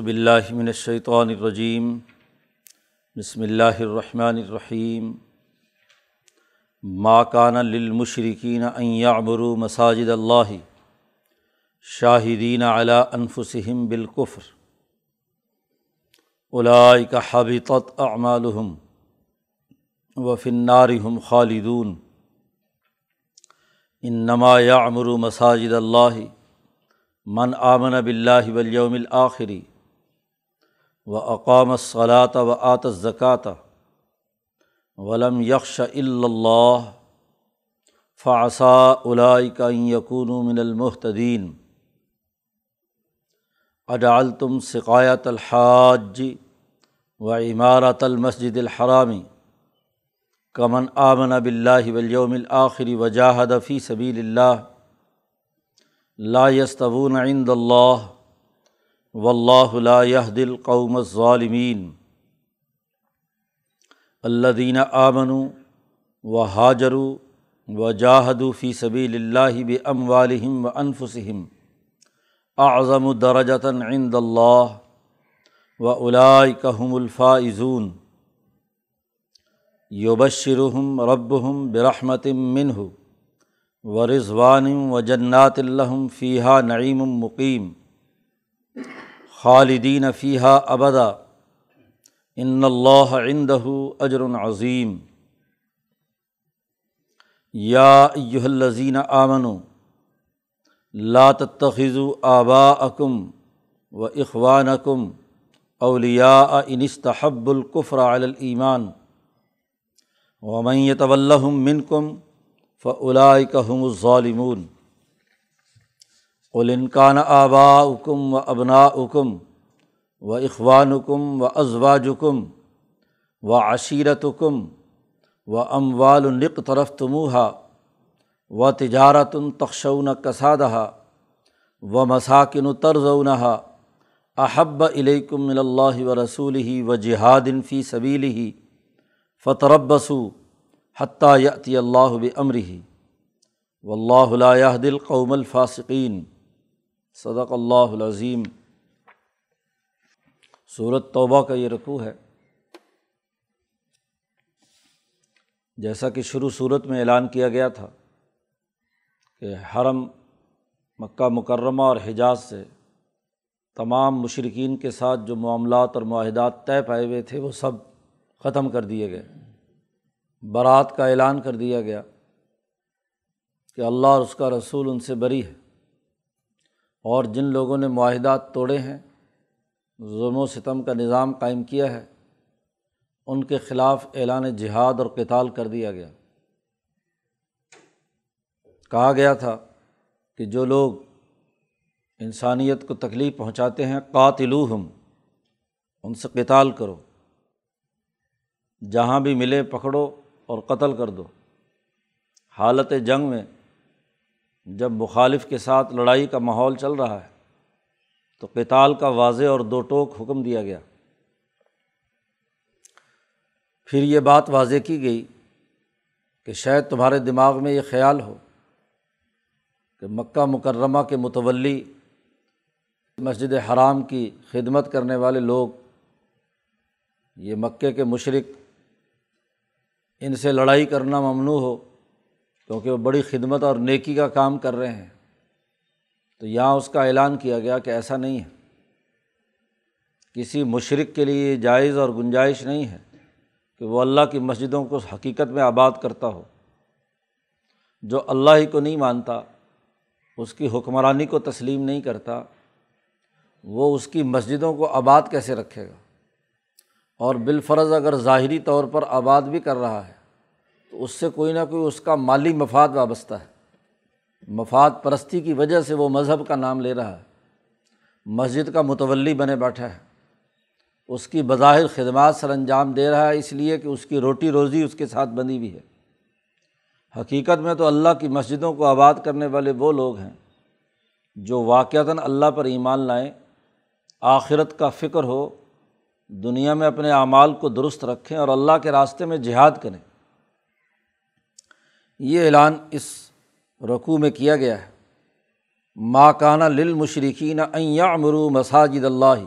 باللہ من الشیطان الرجیم، بسم اللہ الرحمن الرحیم۔ ما کان للمشرکین ان یعمروا مساجد اللہ شاہدین علی انفسہم بالکفر۔ اولئک حبطت اعمالہم وفی النار هم خالدون۔ انما یعمر مساجد اللہ من آمن بلّہ ولیوم الآخری و اقام صلاۃ و آت زکاتِ ولم یکش اللہ فاصا کا یقون من المحتدین اجعل تم سقایت الحاج و عمارت المسجد الحرامی کمن آمن بلّہ ولیوم الآخری وجاہد فی سبیل اللہ لا یستون عند اللہ و اللہ لا دل قوم ظالمین الدین آمن و حاجر و جاہدو فی سبیل اللہ بم والم و انفسم اعظم الدرجتاً عند اللہ و الاکہم الفاظون یوبشرحم ربہم برحمت منہ و رضوان و جنات الحم فیحہ نعیم مقیم خالدین فیحہ ابدا ان اللہ عندہ اجر عظیم یا الذین آمن لا تتخذوا آباءکم و اخوانکم اولیاء ان استحب القفر علی الایمان ومن يتولهم منکم فلاکم الظالمون قلنکان آبا اکم و ابنا اکم و اخوان اکم و ازواجکم و عشیرت کم و اموال النق طرف تموہا و تجارت تخشون کسادہ و مساکن طرزونہ احب علیکم اللہ و رسول و جہادن فی صبیل ہی فتربسو حتیٰ یتی اللہ بمرحی و اللہ دل قوم الفاصقین صدق اللہ العظیم صورت توبہ کا یہ رقوع ہے جیسا کہ شروع صورت میں اعلان کیا گیا تھا کہ حرم مکہ مکرمہ اور حجاز سے تمام مشرقین کے ساتھ جو معاملات اور معاہدات طے پائے ہوئے تھے وہ سب ختم کر دیے گئے۔ برات کا اعلان کر دیا گیا کہ اللہ اور اس کا رسول ان سے بری ہے اور جن لوگوں نے معاہدات توڑے ہیں، ظلم و ستم کا نظام قائم کیا ہے، ان کے خلاف اعلان جہاد اور کتال کر دیا گیا۔ کہا گیا تھا کہ جو لوگ انسانیت کو تکلیف پہنچاتے ہیں قاتلو ہم ان سے کتال کرو۔ جہاں بھی ملے پکڑو اور قتل کر دو۔ حالت جنگ میں جب مخالف کے ساتھ لڑائی کا ماحول چل رہا ہے، تو کتال کا واضح اور دو ٹوک حکم دیا گیا۔ پھر یہ بات واضح کی گئی کہ شاید تمہارے دماغ میں یہ خیال ہو کہ مکہ مکرمہ کے متولی مسجد حرام کی خدمت کرنے والے لوگ، یہ مکے کے مشرق ان سے لڑائی کرنا ممنوع ہو کیونکہ وہ بڑی خدمت اور نیکی کا کام کر رہے ہیں۔ تو یہاں اس کا اعلان کیا گیا کہ ایسا نہیں ہے۔ کسی مشرق کے لیے جائز اور گنجائش نہیں ہے کہ وہ اللہ کی مسجدوں کو حقیقت میں آباد کرتا ہو۔ جو اللہ ہی کو نہیں مانتا، اس کی حکمرانی کو تسلیم نہیں کرتا، وہ اس کی مسجدوں کو آباد کیسے رکھے گا؟ اور بالفرض اگر ظاہری طور پر آباد بھی کر رہا ہے، تو اس سے کوئی نہ کوئی اس کا مالی مفاد وابستہ ہے۔ مفاد پرستی کی وجہ سے وہ مذہب کا نام لے رہا ہے۔ مسجد کا متولی بنے بیٹھا ہے۔ اس کی بظاہر خدمات سر انجام دے رہا ہے، اس لیے کہ اس کی روٹی روزی اس کے ساتھ بنی ہوئی ہے۔ حقیقت میں تو اللہ کی مسجدوں کو آباد کرنے والے وہ لوگ ہیں جو واقعتاً اللہ پر ایمان لائیں، آخرت کا فکر ہو دنیا میں اپنے اعمال کو درست رکھیں اور اللہ کے راستے میں جہاد کریں۔ یہ اعلان اس رقوع میں کیا گیا ہے۔ ماں کانہ لل مشرقین امرو مساجد اللہ۔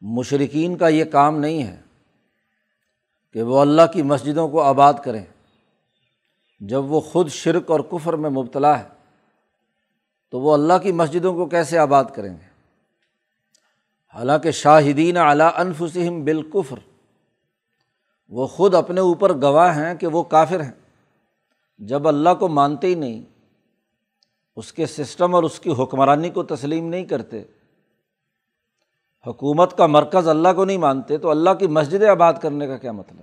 مشرقین کا یہ کام نہیں ہے کہ وہ اللہ کی مسجدوں کو آباد کریں۔ جب وہ خود شرک اور کفر میں مبتلا ہے تو وہ اللہ کی مسجدوں کو کیسے آباد کریں گے؟ حالانکہ شاہدین اعلیٰ انفسم بالکفر، وہ خود اپنے اوپر گواہ ہیں کہ وہ کافر ہیں۔ جب اللہ کو مانتے ہی نہیں، اس کے سسٹم اور اس کی حکمرانی کو تسلیم نہیں کرتے، حکومت کا مرکز اللہ کو نہیں مانتے، تو اللہ کی مسجد آباد کرنے کا کیا مطلب؟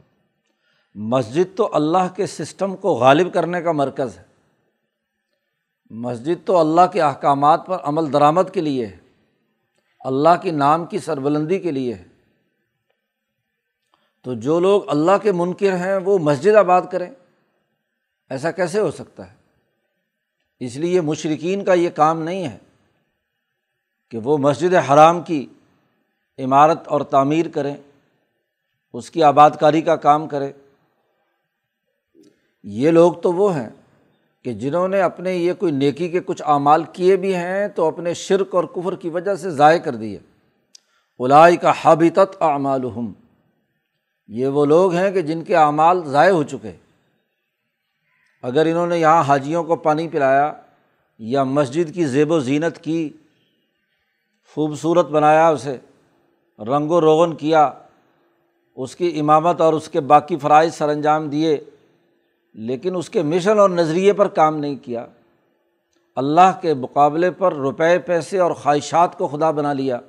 مسجد تو اللہ کے سسٹم کو غالب کرنے کا مرکز ہے۔ مسجد تو اللہ کے احکامات پر عمل درآمد کے لیے ہے۔ اللہ کے نام کی سربلندی کے لیے ہے۔ تو جو لوگ اللہ کے منکر ہیں، وہ مسجد آباد کریں۔ ایسا کیسے ہو سکتا ہے؟ اس لیے مشرقین کا یہ کام نہیں ہے کہ وہ مسجد حرام کی عمارت اور تعمیر کریں، اس کی آباد کاری کا کام کرے یہ لوگ تو وہ ہیں۔ کہ جنہوں نے اپنے یہ کوئی نیکی کے کچھ اعمال کیے بھی ہیں تو اپنے شرک اور کفر کی وجہ سے ضائع کر دیے۔ الائی کا حابطت اعمال ہم یہ وہ لوگ ہیں کہ جن کے اعمال ضائع ہو چکے۔ اگر انہوں نے یہاں حاجیوں کو پانی پلایا یا مسجد کی زیب و زینت کی، خوبصورت بنایا اسے، رنگ و روغن کیا، اس کی امامت اور اس کے باقی فرائض سر انجام دیے لیکن اس کے مشن اور نظریے پر کام نہیں کیا۔ اللہ کے مقابلے پر روپے، پیسے اور خواہشات کو خدا بنا لیا۔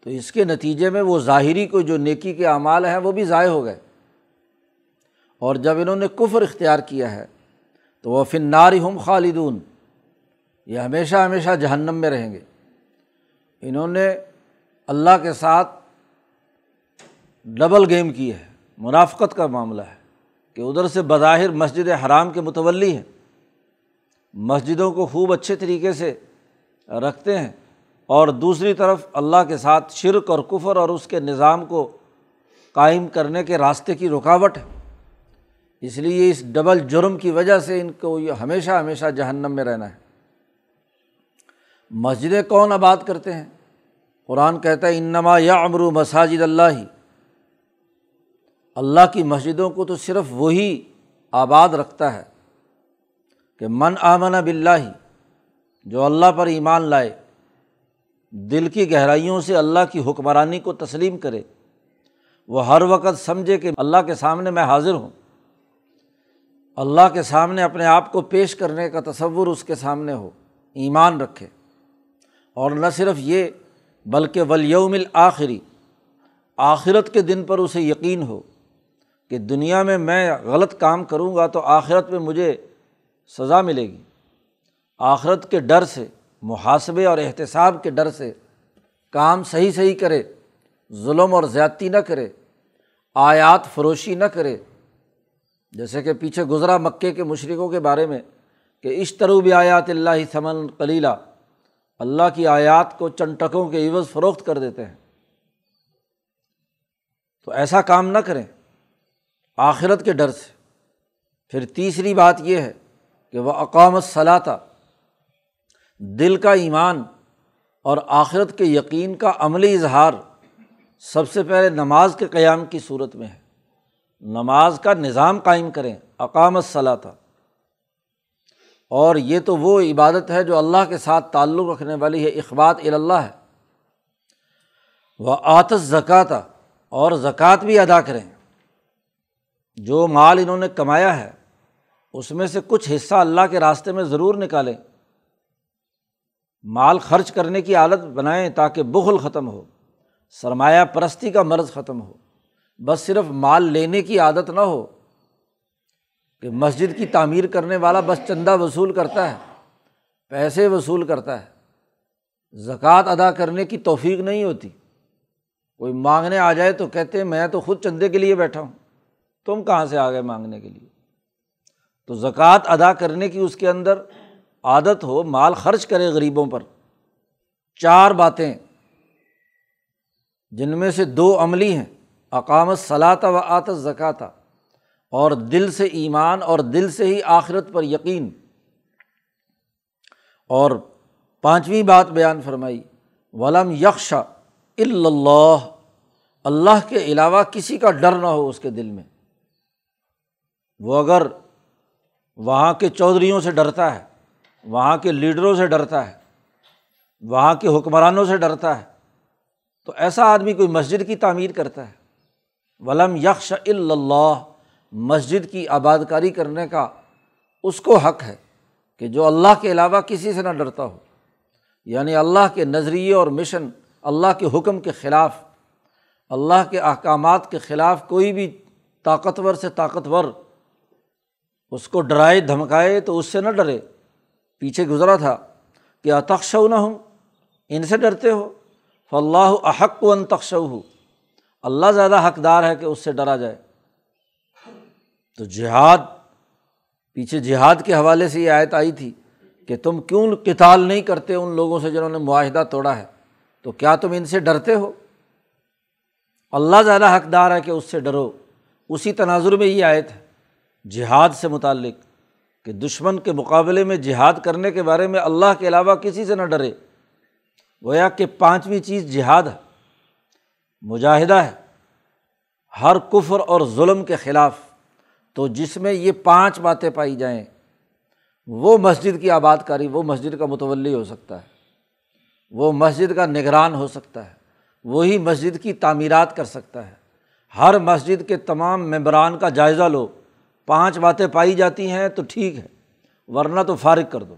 تو اس کے نتیجے میں وہ ظاہری کو جو نیکی کے اعمال ہیں وہ بھی ضائع ہو گئے۔ اور جب انہوں نے کفر اختیار کیا ہے، تو وہ فنار ہم خالدون، یہ ہمیشہ ہمیشہ جہنم میں رہیں گے۔ انہوں نے اللہ کے ساتھ ڈبل گیم کی ہے، منافقت کا معاملہ ہے۔ کہ ادھر سے بظاہر مسجد حرام کے متولی ہیں۔ مسجدوں کو خوب اچھے طریقے سے رکھتے ہیں اور دوسری طرف اللہ کے ساتھ شرک اور کفر اور اس کے نظام کو قائم کرنے کے راستے کی رکاوٹ ہے۔ اس لیے اس ڈبل جرم کی وجہ سے ان کو یہ ہمیشہ ہمیشہ جہنم میں رہنا ہے۔ مسجدیں کون آباد کرتے ہیں؟ قرآن کہتا ہے، انما یا امرو مساجد اللہ۔ ہی اللہ کی مسجدوں کو تو صرف وہی آباد رکھتا ہے کہ من آمن بلّہ جو اللہ پر ایمان لائے، دل کی گہرائیوں سے اللہ کی حکمرانی کو تسلیم کرے، وہ ہر وقت سمجھے کہ اللہ کے سامنے میں حاضر ہوں۔ اللہ کے سامنے اپنے آپ کو پیش کرنے کا تصور اس کے سامنے ہو، ایمان رکھے۔ اور نہ صرف یہ، بلکہ ولیوم الآخری آخرت کے دن پر اسے یقین ہو۔ کہ دنیا میں میں غلط کام کروں گا تو آخرت میں مجھے سزا ملے گی۔ آخرت کے ڈر سے، محاسبے اور احتساب کے ڈر سے کام صحیح صحیح کرے، ظلم اور زیادتی نہ کرے، آیات فروشی نہ کرے۔ جیسے کہ پیچھے گزرا مکے کے مشرقوں کے بارے میں کہ اشتروب آیات اللہ ثمن کلیلہ اللہ کی آیات کو چنٹکوں کے عوض فروخت کر دیتے ہیں۔ تو ایسا کام نہ کریں۔ آخرت کے ڈر سے۔ پھر تیسری بات یہ ہے کہ وہ اقامت صلاح دل کا ایمان اور آخرت کے یقین کا عملی اظہار سب سے پہلے نماز کے قیام کی صورت میں ہے۔ نماز کا نظام قائم کریں اقامت صلاح اور یہ تو وہ عبادت ہے جو اللہ کے ساتھ تعلق رکھنے والی ہے اخبات اللہ ہے۔ وہ آتش زکوٰۃ اور زکوٰۃ بھی ادا کریں۔ جو مال انہوں نے کمایا ہے، اس میں سے کچھ حصہ اللہ کے راستے میں ضرور نکالیں۔ مال خرچ کرنے کی عادت بنائیں تاکہ بغل ختم ہو، سرمایہ پرستی کا مرض ختم ہو۔ بس صرف مال لینے کی عادت نہ ہو کہ مسجد کی تعمیر کرنے والا بس چندہ وصول کرتا ہے، پیسے وصول کرتا ہے۔ زکوٰۃ ادا کرنے کی توفیق نہیں ہوتی۔ کوئی مانگنے آ جائے تو کہتے ہیں، میں تو خود چندے کے لیے بیٹھا ہوں۔ تم کہاں سے آ گئے مانگنے کے لیے؟ تو زکوٰۃ ادا کرنے کی اس کے اندر عادت ہو، مال خرچ کرے غریبوں پر۔ چار باتیں جن میں سے دو عملی ہیں، اقامت صلاح و آتش زکاتہ اور دل سے ایمان اور دل سے ہی آخرت پر یقین۔ اور پانچویں بات بیان فرمائی، ولم یکشا اللہ اللہ کے علاوہ کسی کا ڈر نہ ہو اس کے دل میں۔ وہ اگر وہاں کے چودھریوں سے ڈرتا ہے، وہاں کے لیڈروں سے ڈرتا ہے، وہاں کے حکمرانوں سے ڈرتا ہے، تو ایسا آدمی کوئی مسجد کی تعمیر کرتا ہے۔ ولم یکش اللہ مسجد کی آباد کاری کرنے کا اس کو حق ہے کہ جو اللہ کے علاوہ کسی سے نہ ڈرتا ہو۔ یعنی اللہ کے نظریے اور مشن، اللہ کے حکم کے خلاف، اللہ کے احکامات کے خلاف کوئی بھی طاقتور سے طاقتور اس کو ڈرائے، دھمکائے تو اس سے نہ ڈرے۔ پیچھے گزرا تھا کہ اتخشو نہ ہوں ان سے ڈرتے ہو۔ فلاح احق و انتخش ہو اللہ زیادہ حقدار ہے کہ اس سے ڈرا جائے۔ تو جہاد، پیچھے جہاد کے حوالے سے یہ آیت آئی تھی کہ تم کیوں کتال نہیں کرتے ان لوگوں سے جنہوں نے معاہدہ توڑا ہے؟ تو کیا تم ان سے ڈرتے ہو؟ اللہ زیادہ حقدار ہے کہ اس سے ڈرو۔ اسی تناظر میں یہ آیت ہے۔ جہاد سے متعلق کہ دشمن کے مقابلے میں جہاد کرنے کے بارے میں اللہ کے علاوہ کسی سے نہ ڈرے، گویا کہ پانچویں چیز جہاد ہے، مجاہدہ ہے، ہر کفر اور ظلم کے خلاف۔ تو جس میں یہ پانچ باتیں پائی جائیں، وہ مسجد کی آباد کاری وہ مسجد کا متولی ہو سکتا ہے، وہ مسجد کا نگران ہو سکتا ہے، وہی مسجد کی تعمیرات کر سکتا ہے۔ ہر مسجد کے تمام ممبران کا جائزہ لو۔ پانچ باتیں پائی جاتی ہیں تو ٹھیک ہے، ورنہ تو فارغ کر دو۔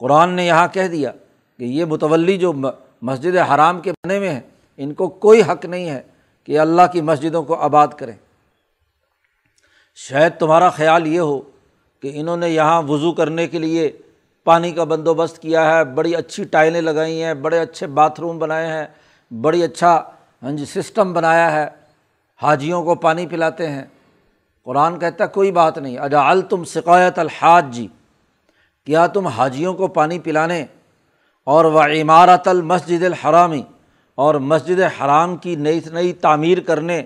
قرآن نے یہاں کہہ دیا کہ یہ متولی جو مسجد حرام کے بنے میں ہیں، ان کو کوئی حق نہیں ہے کہ اللہ کی مسجدوں کو آباد کریں۔ شاید تمہارا خیال یہ ہو کہ انہوں نے یہاں وضو کرنے کے لیے پانی کا بندوبست کیا ہے، بڑی اچھی ٹائلیں لگائی ہیں، بڑے اچھے باتھ روم بنائے ہیں، بڑی اچھا ہاں جی سسٹم بنایا ہے، حاجیوں کو پانی پلاتے ہیں۔ قرآن کہتا ہے، کوئی بات نہیں۔ اجا تم شکایت الحاج جی۔ کیا تم حاجیوں کو پانی پلانے اور وہ عمارت المسجد الحرامی اور مسجد حرام کی نئی نئی تعمیر کرنے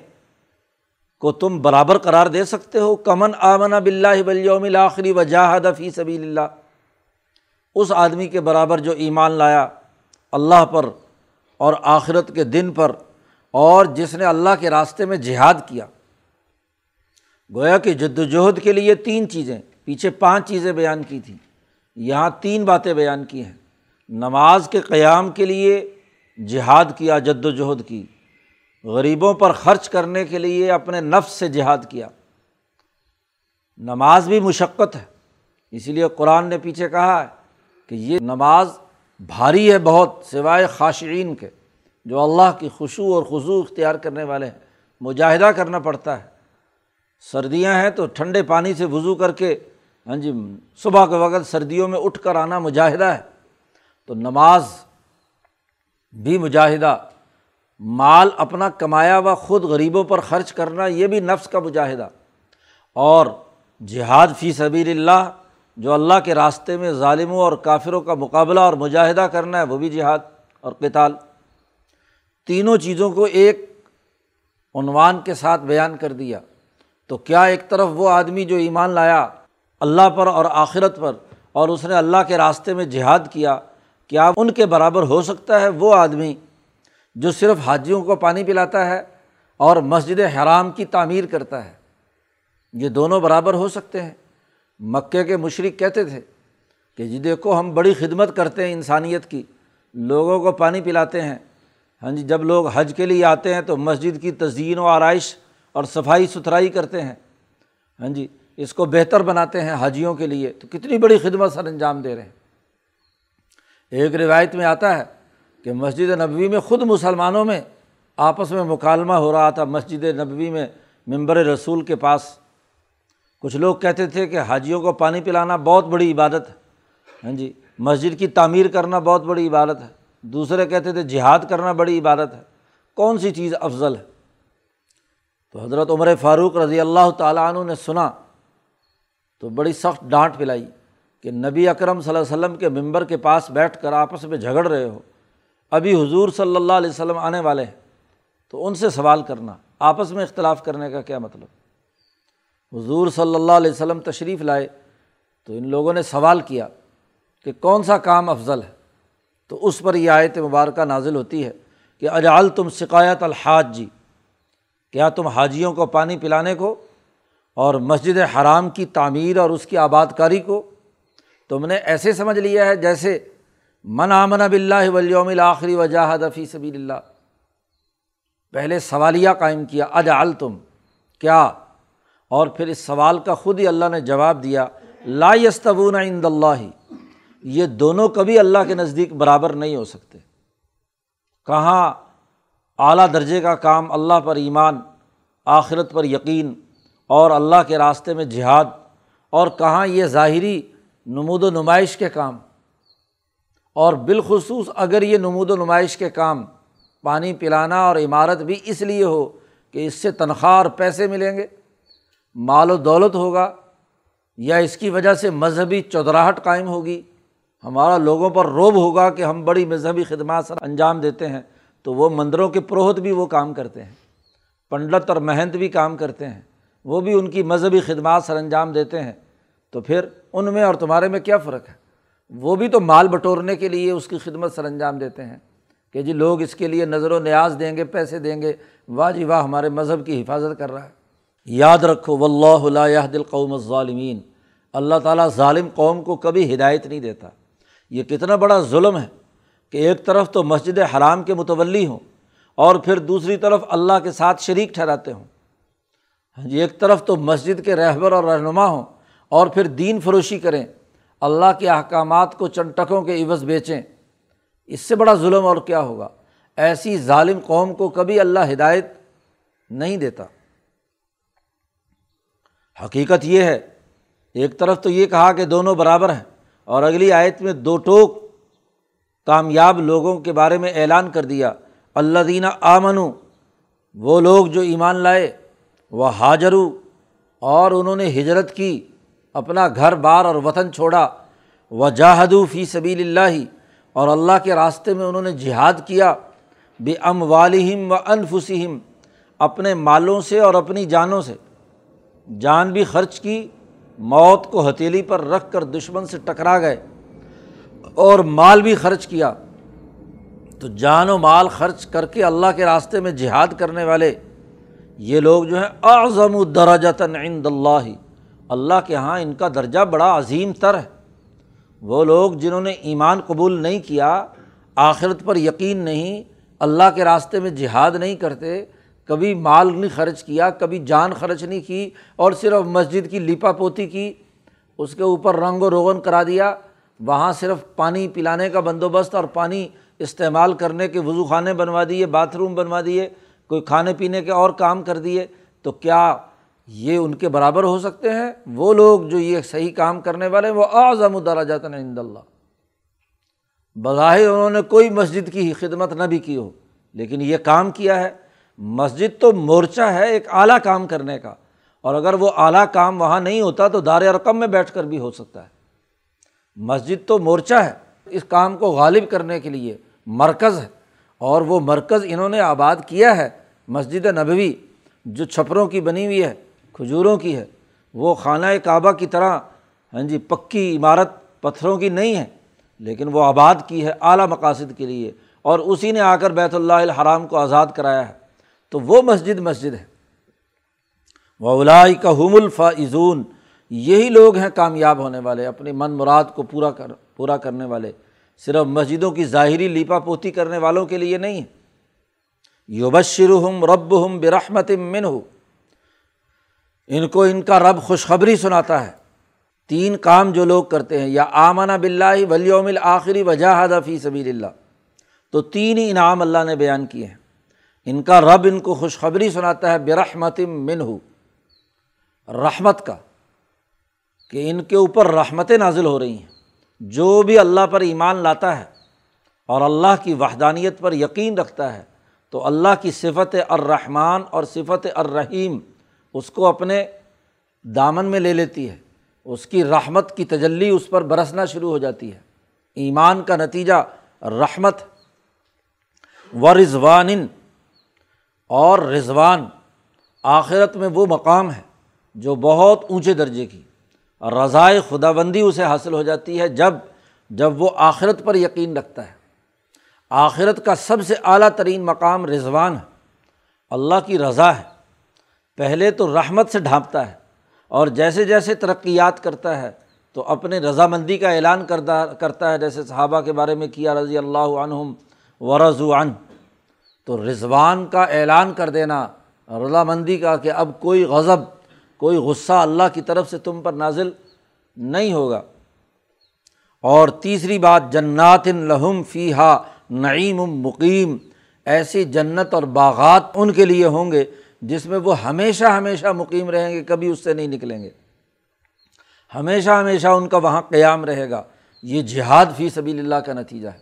کو تم برابر قرار دے سکتے ہو؟ کمن آمن بلّہ بلیوم الآخری و جاہد فی سبی اللہ۔ اس آدمی کے برابر جو ایمان لایا اللہ پر اور آخرت کے دن پر اور جس نے اللہ کے راستے میں جہاد کیا۔ گویا کہ جد وجہد کے لیے تین چیزیں، پیچھے پانچ چیزیں بیان کی تھیں۔ یہاں تین باتیں بیان کی ہیں۔ نماز کے قیام کے لیے جہاد کیا جد وجہد کی۔ غریبوں پر خرچ کرنے کے لیے اپنے نفس سے جہاد کیا۔ نماز بھی مشقت ہے۔ اسی لیے قرآن نے پیچھے کہا ہے کہ یہ نماز بھاری ہے بہت، سوائے خاشعین کے، جو اللہ کی خوشو اور خضو اختیار کرنے والے ہیں۔ مجاہدہ کرنا پڑتا ہے۔ سردیاں ہیں تو ٹھنڈے پانی سے وضو کر کے ہاں جی صبح کے وقت سردیوں میں اٹھ کر آنا مجاہدہ ہے۔ تو نماز بھی مجاہدہ، مال اپنا کمایا ہوا خود غریبوں پر خرچ کرنا، یہ بھی نفس کا مجاہدہ۔ اور جہاد فی سبیل اللہ جو اللہ کے راستے میں ظالموں اور کافروں کا مقابلہ اور مجاہدہ کرنا ہے، وہ بھی جہاد اور کتال تینوں چیزوں کو ایک عنوان کے ساتھ بیان کر دیا۔ تو کیا ایک طرف وہ آدمی جو ایمان لایا اللہ پر اور آخرت پر اور اس نے اللہ کے راستے میں جہاد کیا کیا ان کے برابر ہو سکتا ہے وہ آدمی جو صرف حاجیوں کو پانی پلاتا ہے اور مسجد حرام کی تعمیر کرتا ہے؟ یہ دونوں برابر ہو سکتے ہیں۔ مکے کے مشرق کہتے تھے کہ جی دیکھو ہم بڑی خدمت کرتے ہیں انسانیت کی، لوگوں کو پانی پلاتے ہیں۔ ہاں جی جب لوگ حج کے لیے آتے ہیں تو مسجد کی تزئین و آرائش اور صفائی ستھرائی کرتے ہیں۔ ہاں جی اس کو بہتر بناتے ہیں حاجیوں کے لیے۔ تو کتنی بڑی خدمت سر انجام دے رہے ہیں۔ ایک روایت میں آتا ہے کہ مسجد نبوی میں خود مسلمانوں میں آپس میں مکالمہ ہو رہا تھا۔ مسجد نبوی میں ممبر رسول کے پاس۔ کچھ لوگ کہتے تھے کہ حاجیوں کو پانی پلانا بہت بڑی عبادت ہے۔ ہاں جی مسجد کی تعمیر کرنا بہت بڑی عبادت ہے۔ دوسرے کہتے تھے جہاد کرنا بڑی عبادت ہے۔ کون سی چیز افضل ہے؟ تو حضرت عمر فاروق رضی اللہ تعالیٰ عنہ نے سنا تو بڑی سخت ڈانٹ پلائی کہ نبی اکرم صلی اللہ علیہ وسلم کے ممبر کے پاس بیٹھ کر آپس میں جھگڑ رہے ہو۔ ابھی حضور صلی اللہ علیہ وسلم آنے والے ہیں، تو ان سے سوال کرنا، آپس میں اختلاف کرنے کا کیا مطلب؟ حضور صلی اللہ علیہ وسلم تشریف لائے تو ان لوگوں نے سوال کیا کہ کون سا کام افضل ہے؟ تو اس پر یہ آیت مبارکہ نازل ہوتی ہے کہ اجال تم شکایت الحاج جی کیا تم حاجیوں کو پانی پلانے کو اور مسجد حرام کی تعمیر اور اس کی آباد کاری کو؟ تم نے ایسے سمجھ لیا ہے جیسے من آمن اب اللہ ولیوم الآخری وجاہد فی سبیل اللہ۔ پہلے سوالیہ قائم کیا اجعل تم کیا؟ اور پھر اس سوال کا خود ہی اللہ نے جواب دیا، لا یستبون عند اللہ۔ یہ دونوں کبھی اللہ کے نزدیک برابر نہیں ہو سکتے۔ کہاں؟ اعلیٰ درجے کا کام اللہ پر ایمان، آخرت پر یقین اور اللہ کے راستے میں جہاد، اور کہاں یہ ظاہری نمود و نمائش کے کام؟ اور بالخصوص اگر یہ نمود و نمائش کے کام پانی پلانا اور عمارت بھی اس لیے ہو کہ اس سے تنخواہ اور پیسے ملیں گے، مال و دولت ہوگا، یا اس کی وجہ سے مذہبی چودراہٹ قائم ہوگی، ہمارا لوگوں پر روب ہوگا کہ ہم بڑی مذہبی خدمات سر انجام دیتے ہیں۔ تو وہ مندروں کے پروہت بھی وہ کام کرتے ہیں، پنڈت اور مہنت بھی کام کرتے ہیں، وہ بھی ان کی مذہبی خدمات سر انجام دیتے ہیں۔ تو پھر ان میں اور تمہارے میں کیا فرق ہے؟ وہ بھی تو مال بٹورنے کے لیے اس کی خدمت سر انجام دیتے ہیں کہ جی لوگ اس کے لیے نظر و نیاز دیں گے، پیسے دیں گے۔ واہ جی واہ، ہمارے مذہب کی حفاظت کر رہا ہے۔ یاد رکھو و اللہ دل قوم ظالمین اللہ تعالیٰ ظالم قوم کو کبھی ہدایت نہیں دیتا۔ یہ کتنا بڑا ظلم ہے۔ کہ ایک طرف تو مسجد حرام کے متولی ہوں اور پھر دوسری طرف اللہ کے ساتھ شریک ٹھہراتے ہوں۔ ہاں جی ایک طرف تو مسجد کے رہبر اور رہنما ہوں اور پھر دین فروشی کریں، اللہ کے احکامات کو چنٹکوں کے عوض بیچیں۔ اس سے بڑا ظلم اور کیا ہوگا؟ ایسی ظالم قوم کو کبھی اللہ ہدایت نہیں دیتا۔ حقیقت یہ ہے، ایک طرف تو یہ کہا کہ دونوں برابر ہیں اور اگلی آیت میں دو ٹوک کامیاب لوگوں کے بارے میں اعلان کر دیا۔ اللہ دینہ آمن وہ لوگ جو ایمان لائے وہ حاجرو اور انہوں نے ہجرت کی، اپنا گھر بار اور وطن چھوڑا۔ وہ جاہدو فی سبیل اللہ، اور اللہ کے راستے میں انہوں نے جہاد کیا۔ بے ام والم و انفسم اپنے مالوں سے اور اپنی جانوں سے۔ جان بھی خرچ کی، موت کو ہتھیلی پر رکھ کر دشمن سے ٹکرا گئے۔ اور مال بھی خرچ کیا تو جان و مال خرچ کر کے اللہ کے راستے میں جہاد کرنے والے یہ لوگ جو ہیں اعظم الدرجتاً عند اللہ۔ اللہ کے یہاں ان کا درجہ بڑا عظیم تر ہے۔ وہ لوگ جنہوں نے ایمان قبول نہیں کیا، آخرت پر یقین نہیں، اللہ کے راستے میں جہاد نہیں کرتے، کبھی مال نہیں خرچ کیا، کبھی جان خرچ نہیں کی اور صرف مسجد کی لیپا پوتی کی، اس کے اوپر رنگ و روغن کرا دیا۔ وہاں صرف پانی پلانے کا بندوبست اور پانی استعمال کرنے کے وضو خانے بنوا دیے، باتھ روم بنوا دیے، کوئی کھانے پینے کے اور کام کر دیے، تو کیا یہ ان کے برابر ہو سکتے ہیں؟ وہ لوگ جو یہ صحیح کام کرنے والے ہیں، وہ اعظم الدراجات عند اللہ۔ بظاہر انہوں نے کوئی مسجد کی خدمت نہ بھی کی ہو، لیکن یہ کام کیا ہے۔ مسجد تو مورچہ ہے ایک اعلیٰ کام کرنے کا، اور اگر وہ اعلیٰ کام وہاں نہیں ہوتا تو دار رقم میں بیٹھ کر بھی ہو سکتا ہے۔ مسجد تو مورچہ ہے، اس کام کو غالب کرنے کے لیے مرکز ہے، اور وہ مرکز انہوں نے آباد کیا ہے مسجد نبوی، جو چھپروں کی بنی ہوئی ہے، کھجوروں کی ہے۔ وہ خانہ کعبہ کی طرح ہاں جی پکی عمارت پتھروں کی نہیں ہے، لیکن وہ آباد کی ہے اعلیٰ مقاصد کے لیے، اور اسی نے آ کر بیت اللہ الحرام کو آزاد کرایا ہے۔ تو وہ مسجد مسجد ہے۔ وہ اولائی کا حم الفاظون یہی لوگ ہیں کامیاب ہونے والے، اپنی من مراد کو پورا کر، پورا کرنے والے۔ صرف مسجدوں کی ظاہری لیپا پوتی کرنے والوں کے لیے نہیں۔ یوبشر ہم رب ہم برحمت من ہو ان کو ان کا رب خوشخبری سناتا ہے۔ تین کام جو لوگ کرتے ہیں، یا آمانہ بلّہ ولیوم الآخری وجہ فی سبیل اللہ تو تین ہی انعام اللہ نے بیان کیے ہیں۔ ان کا رب ان کو خوشخبری سناتا ہے برحمت من ہو رحمت کا۔ کہ ان کے اوپر رحمتیں نازل ہو رہی ہیں۔ جو بھی اللہ پر ایمان لاتا ہے اور اللہ کی وحدانیت پر یقین رکھتا ہے، تو اللہ کی صفت الرحمٰن اور صفت الرحیم اس کو اپنے دامن میں لے لیتی ہے۔ اس کی رحمت کی تجلی اس پر برسنا شروع ہو جاتی ہے۔ ایمان کا نتیجہ رحمت و رضوان اور رضوان۔ آخرت میں وہ مقام ہے جو بہت اونچے درجے کی۔ رضائے خدا بندی اسے حاصل ہو جاتی ہے جب جب وہ آخرت پر یقین رکھتا ہے۔ آخرت کا سب سے اعلیٰ ترین مقام رضوان ہے۔ اللہ کی رضا ہے۔ پہلے تو رحمت سے ڈھانپتا ہے اور جیسے جیسے ترقیات کرتا ہے تو اپنے رضامندی کا اعلان کردہ کرتا ہے، جیسے صحابہ کے بارے میں کیا، رضی اللہ عنہم ورض عن۔ تو رضوان کا اعلان کر دینا، رضامندی کا کہ اب کوئی غضب کوئی غصہ اللہ کی طرف سے تم پر نازل نہیں ہوگا۔ اور تیسری بات، جنات لہم فی ہا نعیم مقیم، ایسی جنت اور باغات ان کے لیے ہوں گے جس میں وہ ہمیشہ ہمیشہ مقیم رہیں گے، کبھی اس سے نہیں نکلیں گے۔ ہمیشہ ہمیشہ ان کا وہاں قیام رہے گا۔ یہ جہاد فی سبیل اللہ کا نتیجہ ہے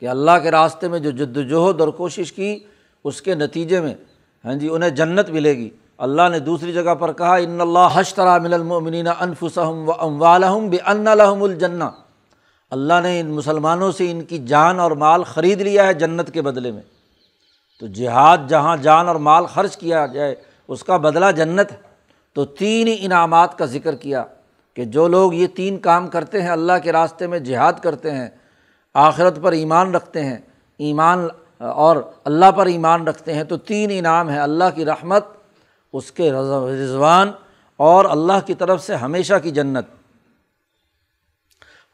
کہ اللہ کے راستے میں جو جد وجہد اور کوشش کی، اس کے نتیجے میں ہاں جی انہیں جنت ملے گی۔ اللہ نے دوسری جگہ پر کہا، ان اللہ حشترا مل المنین انفسم و اموالحم بے ان الحم اللہ نے ان مسلمانوں سے ان کی جان اور مال خرید لیا ہے جنت کے بدلے میں۔ تو جہاد جہاں جان اور مال خرچ کیا جائے اس کا بدلہ جنت ہے۔ تو تین انعامات کا ذکر کیا کہ جو لوگ یہ تین کام کرتے ہیں، اللہ کے راستے میں جہاد کرتے ہیں، آخرت پر ایمان رکھتے ہیں، ایمان اور اللہ پر ایمان رکھتے ہیں، تو تین انعام ہیں۔ اللہ کی رحمت اس کے رضوان اور اللہ کی طرف سے ہمیشہ کی جنت۔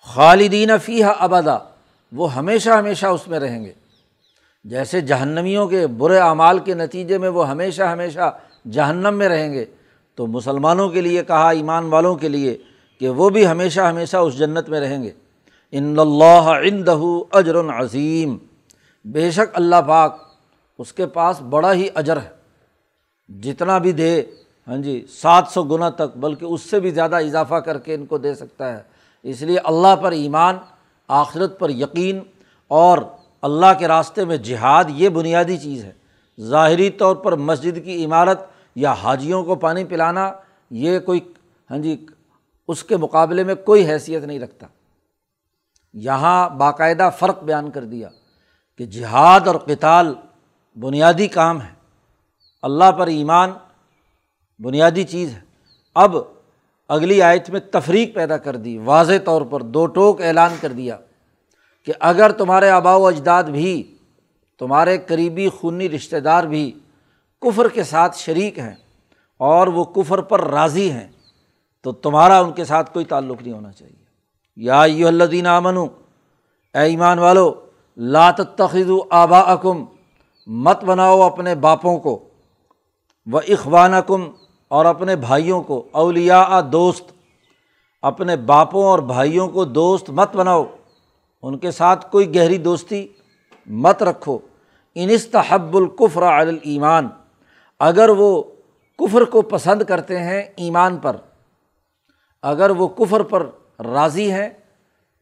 خالدین فیح ابدا، وہ ہمیشہ ہمیشہ اس میں رہیں گے۔ جیسے جہنمیوں کے برے اعمال کے نتیجے میں وہ ہمیشہ ہمیشہ جہنم میں رہیں گے، تو مسلمانوں کے لیے کہا، ایمان والوں کے لیے کہ وہ بھی ہمیشہ ہمیشہ اس جنت میں رہیں گے۔ ان اللہ عندہ اجر عظیم۔ بے شک اللہ پاک اس کے پاس بڑا ہی اجر ہے۔ جتنا بھی دے ہاں جی سات سو گنا تک، بلکہ اس سے بھی زیادہ اضافہ کر کے ان کو دے سکتا ہے۔ اس لیے اللہ پر ایمان، آخرت پر یقین اور اللہ کے راستے میں جہاد یہ بنیادی چیز ہے۔ ظاہری طور پر مسجد کی عمارت یا حاجیوں کو پانی پلانا، یہ کوئی ہاں جی اس کے مقابلے میں کوئی حیثیت نہیں رکھتا۔ یہاں باقاعدہ فرق بیان کر دیا کہ جہاد اور کتال بنیادی کام ہے۔ اللہ پر ایمان بنیادی چیز ہے۔ اب اگلی آیت میں تفریق پیدا کر دی، واضح طور پر دو ٹوک اعلان کر دیا کہ اگر تمہارے آبا و اجداد بھی، تمہارے قریبی خونی رشتہ دار بھی کفر کے ساتھ شریک ہیں اور وہ کفر پر راضی ہیں، تو تمہارا ان کے ساتھ کوئی تعلق نہیں ہونا چاہیے۔ یا یو اللہ دین امن اے ایمان والو لات تخذ آبا اکم مت بناؤ اپنے باپوں کو۔ و اخوان کم اور اپنے بھائیوں کو اولیا دوست، اپنے باپوں اور بھائیوں کو دوست مت بناؤ۔ ان کے ساتھ کوئی گہری دوستی مت رکھو۔ انستحب القفر ایمان اگر وہ کفر کو پسند کرتے ہیں ایمان پر۔ اگر وہ کفر پر راضی ہیں،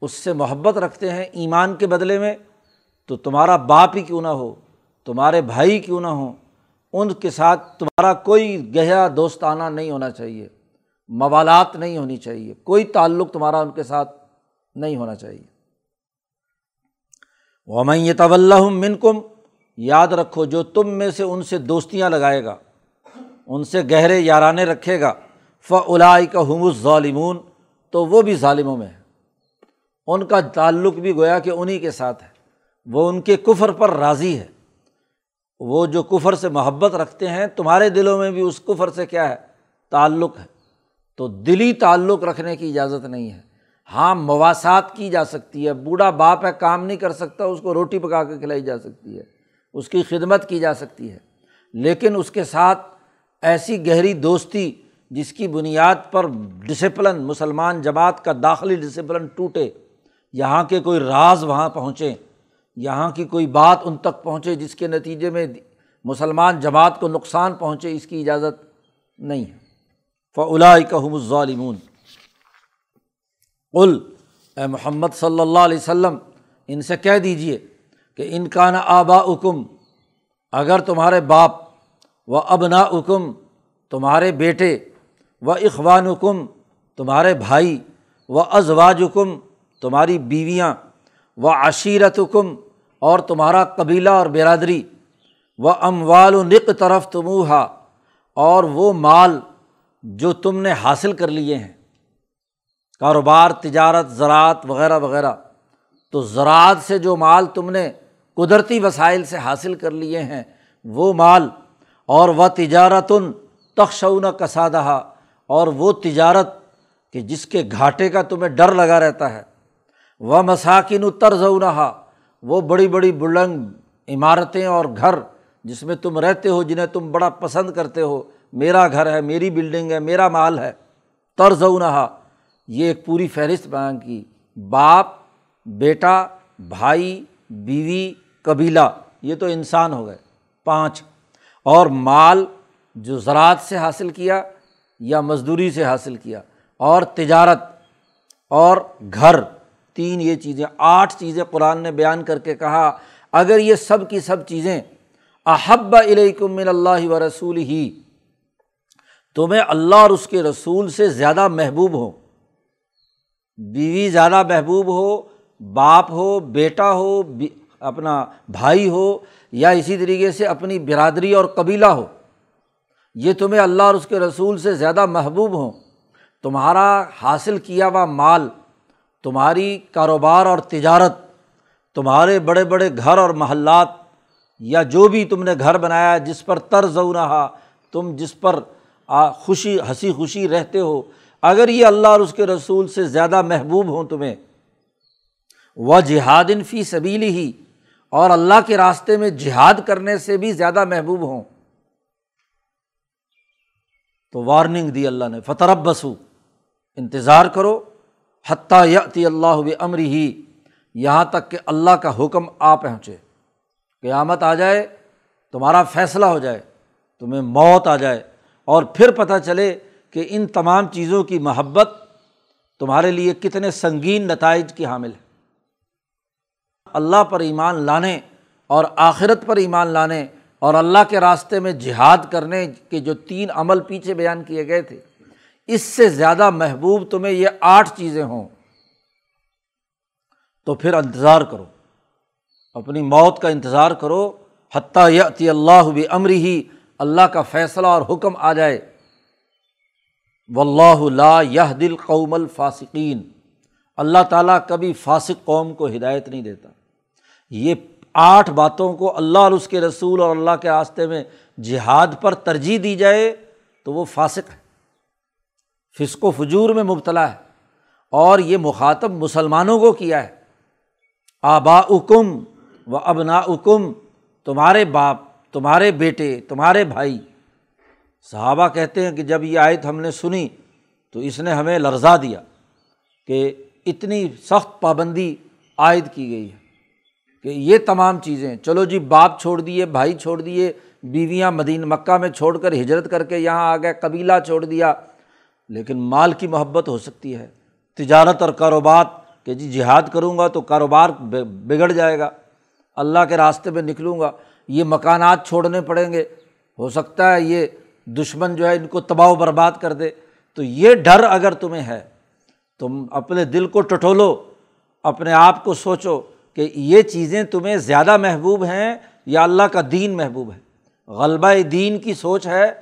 اس سے محبت رکھتے ہیں ایمان کے بدلے میں، تو تمہارا باپ ہی کیوں نہ ہو؟ تمہارے بھائی کیوں نہ ہوں؟ ان کے ساتھ تمہارا کوئی گہرا دوستانہ نہیں ہونا چاہیے۔ موالات نہیں ہونی چاہیے۔ کوئی تعلق تمہارا ان کے ساتھ نہیں ہونا چاہیے۔ وہ یہ طول من کم یاد رکھو جو تم میں سے ان سے دوستیاں لگائے گا، ان سے گہرے یارانے رکھے گا۔ فلائی کا حمس ظالمون تو وہ بھی ظالموں میں ہے ان کا تعلق بھی گویا کہ انہیں کے ساتھ ہے۔ وہ ان کے کفر پر راضی ہے۔ وہ جو کفر سے محبت رکھتے ہیں، تمہارے دلوں میں بھی اس کفر سے کیا ہے؟ تعلق ہے۔ تو دلی تعلق رکھنے کی اجازت نہیں ہے۔ ہاں مواسات کی جا سکتی ہے۔ بوڑھا باپ ہے، کام نہیں کر سکتا، اس کو روٹی پکا کے کھلائی جا سکتی ہے۔ اس کی خدمت کی جا سکتی ہے۔ لیکن اس کے ساتھ ایسی گہری دوستی جس کی بنیاد پر ڈسپلن مسلمان جماعت کا داخلی ڈسپلن ٹوٹے، یہاں کے کوئی راز وہاں پہنچے۔ یہاں کی کوئی بات ان تک پہنچے جس کے نتیجے میں مسلمان جماعت کو نقصان پہنچے، اس کی اجازت نہیں ہے۔ فلا کہم الظالمون۔ قل، اے محمد صلی اللہ علیہ وسلم، ان سے کہہ دیجیے کہ ان کا نا آبا حکم اگر تمہارے باپ و ابنا حکم تمہارے بیٹے و اخوان حکم تمہارے بھائی و ازواج حکم تمہاری بیویاں و عشیرت حکم اور تمہارا قبیلہ اور برادری و اموال و نق طرف تموہا اور وہ مال جو تم نے حاصل کر لیے ہیں۔ کاروبار، تجارت، زراعت وغیرہ وغیرہ۔ تو زراعت سے جو مال تم نے قدرتی وسائل سے حاصل کر لیے ہیں، وہ مال، اور وہ تجارتن تخشون کسادہ اور وہ تجارت کہ جس کے گھاٹے کا تمہیں ڈر لگا رہتا ہے۔ وہ مساکن اتر زونہا وہ بڑی بڑی بلند عمارتیں اور گھر جس میں تم رہتے ہو، جنہیں تم بڑا پسند کرتے ہو۔ میرا گھر ہے، میری بلڈنگ ہے، میرا مال ہے۔ ترزونہا یہ ایک پوری فہرست بیان کی۔ باپ، بیٹا، بھائی، بیوی، قبیلہ، یہ تو انسان ہو گئے۔ پانچ۔ اور مال جو زراعت سے حاصل کیا یا مزدوری سے حاصل کیا۔ اور تجارت اور گھر۔ تین یہ چیزیں، آٹھ چیزیں قرآن نے بیان کر کے کہا، اگر یہ سب کی سب چیزیں احب علیکم من اللہ و رسول ہی تمہیں اللہ اور اس کے رسول سے زیادہ محبوب ہو، بیوی زیادہ محبوب ہو، باپ ہو، بیٹا ہو اپنا بھائی ہو، یا اسی طریقے سے اپنی برادری اور قبیلہ ہو، یہ تمہیں اللہ اور اس کے رسول سے زیادہ محبوب ہوں تمہارا حاصل کیا ہوا مال تمہاری کاروبار اور تجارت، تمہارے بڑے بڑے گھر اور محلات، یا جو بھی تم نے گھر بنایا جس پر طرز رہا تم جس پر خوشی، ہنسی خوشی رہتے ہو، اگر یہ اللہ اور اس کے رسول سے زیادہ محبوب ہوں تمہیں۔ وہ جہاد فی سبیل ہی اور اللہ کے راستے میں جہاد کرنے سے بھی زیادہ محبوب ہوں۔ تو وارننگ دی اللہ نے فترب بسو انتظار کرو۔ حتیٰ یتی اللہ امر ہی یہاں تک کہ اللہ کا حکم آ پہنچے۔ قیامت آ جائے، تمہارا فیصلہ ہو جائے، تمہیں موت آ جائے۔ اور پھر پتہ چلے کہ ان تمام چیزوں کی محبت تمہارے لیے کتنے سنگین نتائج کی حامل ہے۔ اللہ پر ایمان لانے اور آخرت پر ایمان لانے اور اللہ کے راستے میں جہاد کرنے کے جو تین عمل پیچھے بیان کیے گئے تھے اس سے زیادہ محبوب تمہیں یہ آٹھ چیزیں ہوں۔ تو پھر انتظار کرو۔ اپنی موت کا انتظار کرو۔ حتیٰ یتی اللہ بھی امری ہی اللہ کا فیصلہ اور حکم آ جائے۔ و اللہ لا یہ دل قوم الفاسقین۔ اللہ تعالیٰ کبھی فاسق قوم کو ہدایت نہیں دیتا۔ یہ آٹھ باتوں کو اللہ اور اس کے رسول اور اللہ کے راستے میں جہاد پر ترجیح دی جائے تو وہ فاسق ہے فسق و فجور میں مبتلا ہے اور یہ مخاطب مسلمانوں کو کیا ہے۔ آبا اکم و ابنا اکم تمہارے باپ، تمہارے بیٹے، تمہارے بھائی۔ صحابہ کہتے ہیں کہ جب یہ آیت ہم نے سنی تو اس نے ہمیں لرزا دیا کہ اتنی سخت پابندی عائد کی گئی ہے کہ یہ تمام چیزیں، چلو جی باپ چھوڑ دیے، بھائی چھوڑ دیے، بیویاں مدین مکہ میں چھوڑ کر ہجرت کر کے یہاں آ گئے، قبیلہ چھوڑ دیا لیکن مال کی محبت ہو سکتی ہے۔ تجارت اور کاروبار کہ جی جہاد کروں گا تو کاروبار بگڑ جائے گا۔ اللہ کے راستے میں نکلوں گا۔ یہ مکانات چھوڑنے پڑیں گے۔ ہو سکتا ہے یہ دشمن جو ہے ان کو تباہ و برباد کر دے۔ تو یہ ڈر اگر تمہیں ہے، تم اپنے دل کو ٹٹولو، اپنے آپ کو سوچو کہ یہ چیزیں تمہیں زیادہ محبوب ہیں یا اللہ کا دین محبوب ہے۔ غلبہ دین کی سوچ ہے۔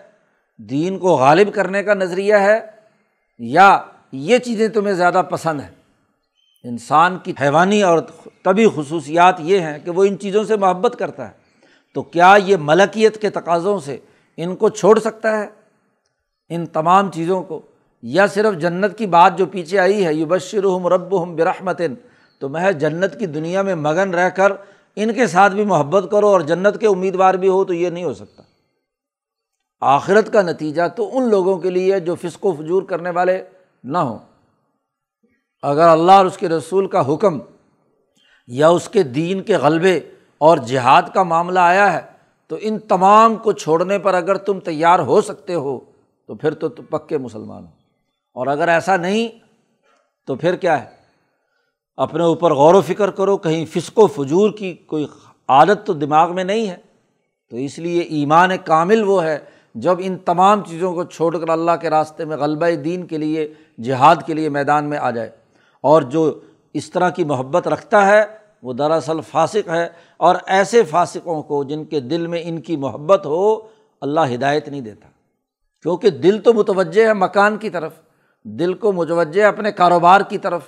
دین کو غالب کرنے کا نظریہ ہے۔ یا یہ چیزیں تمہیں زیادہ پسند ہیں۔ انسان کی حیوانی اور طبی خصوصیات یہ ہیں کہ وہ ان چیزوں سے محبت کرتا ہے۔ تو کیا یہ ملکیت کے تقاضوں سے ان کو چھوڑ سکتا ہے؟ ان تمام چیزوں کو۔ یا صرف جنت کی بات جو پیچھے آئی ہے یو بشر ہم رب ہم برحمتن۔ تو میں جنت کی دنیا میں مگن رہ کر ان کے ساتھ بھی محبت کرو اور جنت کے امیدوار بھی ہو تو یہ نہیں ہو سکتا۔ آخرت کا نتیجہ تو ان لوگوں کے لیے جو فسق و فجور کرنے والے نہ ہوں۔ اگر اللہ اور اس کے رسول کا حکم یا اس کے دین کے غلبے اور جہاد کا معاملہ آیا ہے، تو ان تمام کو چھوڑنے پر اگر تم تیار ہو سکتے ہو، تو پھر تو پکے مسلمان ہو۔ اور اگر ایسا نہیں، تو پھر کیا ہے؟ اپنے اوپر غور و فکر کرو، کہیں فسق و فجور کی کوئی عادت تو دماغ میں نہیں ہے۔ تو اس لیے ایمان کامل وہ ہے جب ان تمام چیزوں کو چھوڑ کر اللہ کے راستے میں غلبہ دین کے لیے، جہاد کے لیے میدان میں آ جائے اور جو اس طرح کی محبت رکھتا ہے، وہ دراصل فاسق ہے اور ایسے فاسقوں کو جن کے دل میں ان کی محبت ہو، اللہ ہدایت نہیں دیتا۔ کیونکہ دل تو متوجہ ہے مکان کی طرف، دل کو متوجہ ہے اپنے کاروبار کی طرف،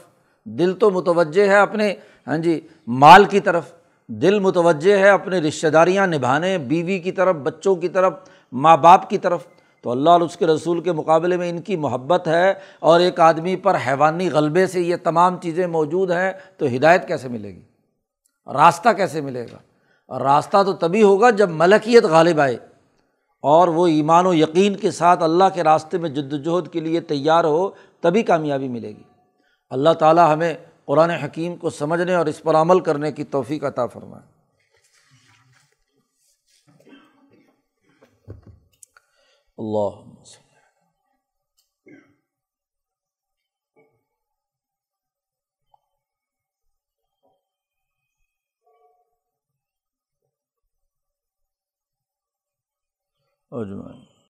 دل تو متوجہ ہے اپنے ہاں جی مال کی طرف، دل متوجہ ہے اپنی رشتہ داریاں نبھانے، بیوی کی طرف، بچوں کی طرف ماں باپ کی طرف، تو اللہ اور اس کے رسول کے مقابلے میں ان کی محبت ہے اور ایک آدمی پر حیوانی غلبے سے یہ تمام چیزیں موجود ہیں، تو ہدایت کیسے ملے گی؟ راستہ کیسے ملے گا؟ اور راستہ تو تبھی ہوگا جب ملکیت غالب آئے اور وہ ایمان و یقین کے ساتھ اللہ کے راستے میں جد وجہد کے لیے تیار ہو، تبھی کامیابی ملے گی۔ اللہ تعالیٰ ہمیں قرآن حکیم کو سمجھنے اور اس پر عمل کرنے کی توفیق عطا فرمائے۔ اللہ اجمائن